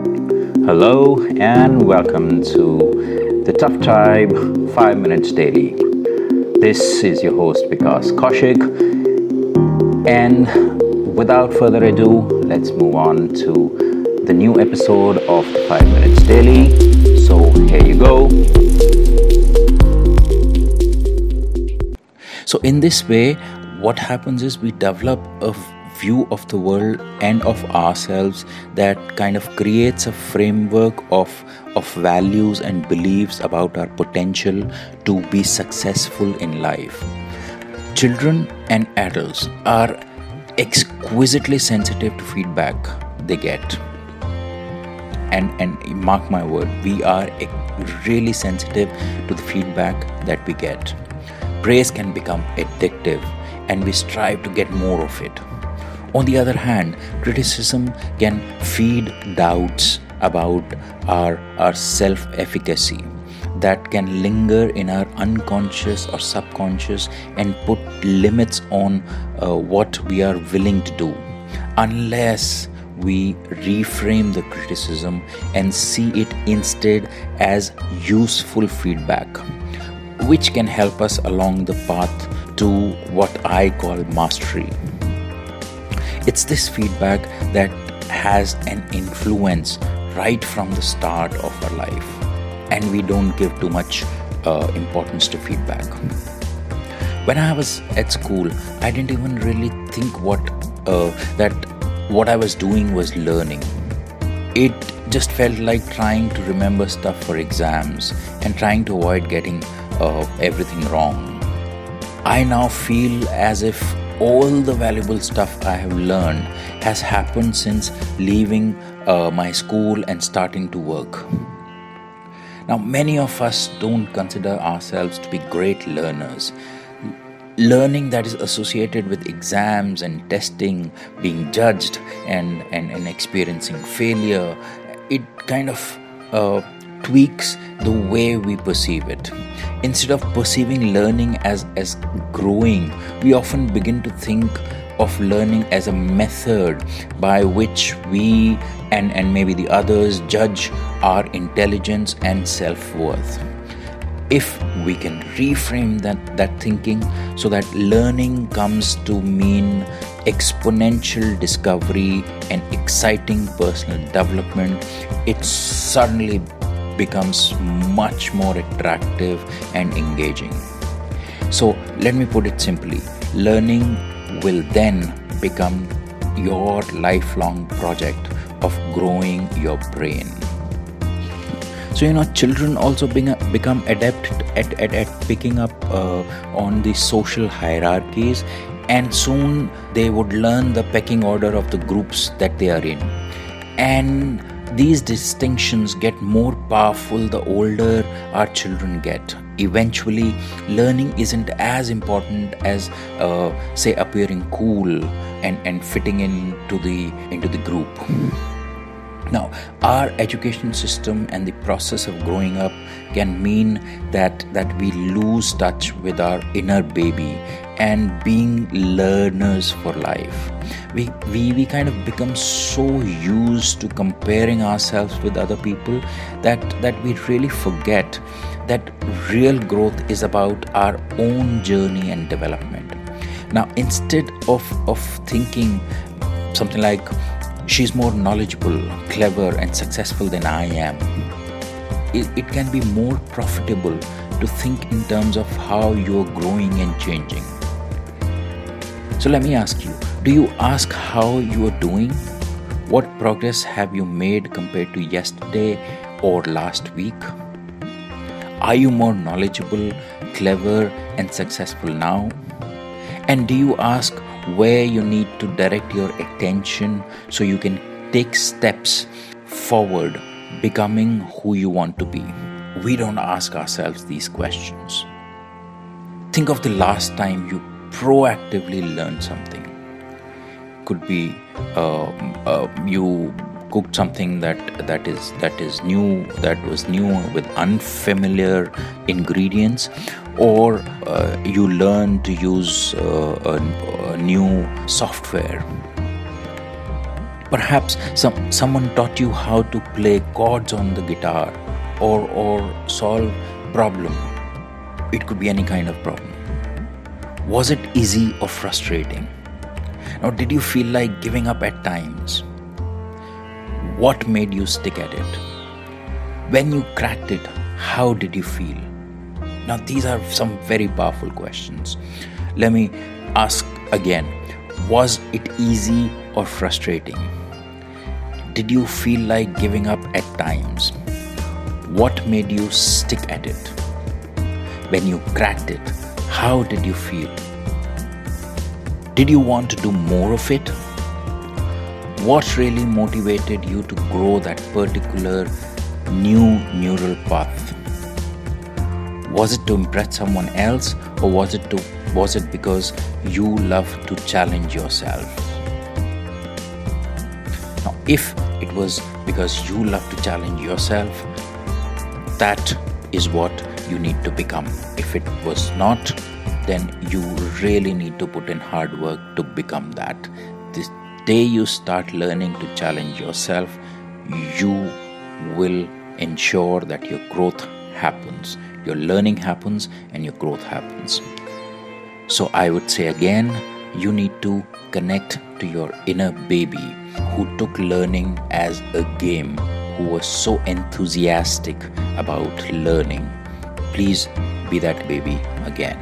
Hello and welcome to the Tough Tribe 5 Minutes Daily. This is your host Vikas Kaushik, and without further ado, let's move on to the new episode of the 5 Minutes Daily. So, here you go. So, in this way, what happens is we develop a view of the world and of ourselves that kind of creates a framework of of values and beliefs about our potential to be successful in life. Children and adults are exquisitely sensitive to feedback they get. And and mark my word we are really sensitive to the feedback that we get. Praise can become addictive and we strive to get more of it on the other hand criticism can feed doubts about our our self efficacy that can linger in our unconscious or subconscious and put limits on uh, what we are willing to do unless we reframe the criticism and see it instead as useful feedback, which can help us along the path to what I call mastery. It's this feedback that has an influence right from the start of our life, and we don't give too much uh, importance to feedback. When I was at school, I didn't even really think what uh, that what I was doing was learning. It just felt like trying to remember stuff for exams and trying to avoid getting uh, everything wrong. I now feel as if all the valuable stuff I have learned has happened since leaving uh, my school and starting to work. Now, many of us don't consider ourselves to be great learners learning that is associated with exams and testing, being judged, and, and, and experiencing failure, it kind of uh, tweaks the way we perceive it. Instead of perceiving learning as, as growing, we often begin to think of learning as a method by which we and, and maybe the others judge our intelligence and self worth if we can reframe that, that thinking so that learning comes to mean exponential discovery and exciting personal development, it suddenly becomes much more attractive and engaging. So, let me put it simply. Learning will then become your lifelong project of growing your brain. So you know children also become adept at, at, at picking up uh, on the social hierarchies and soon they would learn the pecking order of the groups that they are in. And these distinctions get more powerful the older our children get. Eventually learning isn't as important as uh, say appearing cool and, and fitting into the into the group now, our education system and the process of growing up can mean that that we lose touch with our inner baby and being learners for life. We, we, we kind of become so used to comparing ourselves with other people that, that we really forget that real growth is about our own journey and development. Now, instead of, of thinking something like, she's more knowledgeable, clever, and successful than I am. It, it can be more profitable to think in terms of how you're growing and changing. So let me ask you do you ask how you are doing? What progress have you made compared to yesterday or last week? Are you more knowledgeable, clever, and successful now? And do you ask where you need to direct your attention so you can take steps forward, becoming who you want to be. We don't ask ourselves these questions. Think of the last time you proactively learned something. Could be uh, uh, you cooked something that that is that is new that was new with unfamiliar ingredients or uh, you learn to use uh, a, a new software Perhaps some, someone taught you how to play chords on the guitar or, or solve problem. It could be any kind of problem. Was it easy or frustrating? Now, did you feel like giving up at times? What made you stick at it? When you cracked it, how did you feel? Now, these are some very powerful questions. Let me ask again Was it easy or frustrating? Did you feel like giving up at times? What made you stick at it? When you cracked it, how did you feel? Did you want to do more of it? What really motivated you to grow that particular new neural path? Was it to impress someone else or was it to was it because you love to challenge yourself? Now if it was because you love to challenge yourself, that is what you need to become. If it was not, then you really need to put in hard work to become that. the day you start learning to challenge yourself, you will ensure that your growth happens, your learning happens, and your growth happens. So, I would say again, you need to connect to your inner baby who took learning as a game, who was so enthusiastic about learning. Please be that baby again.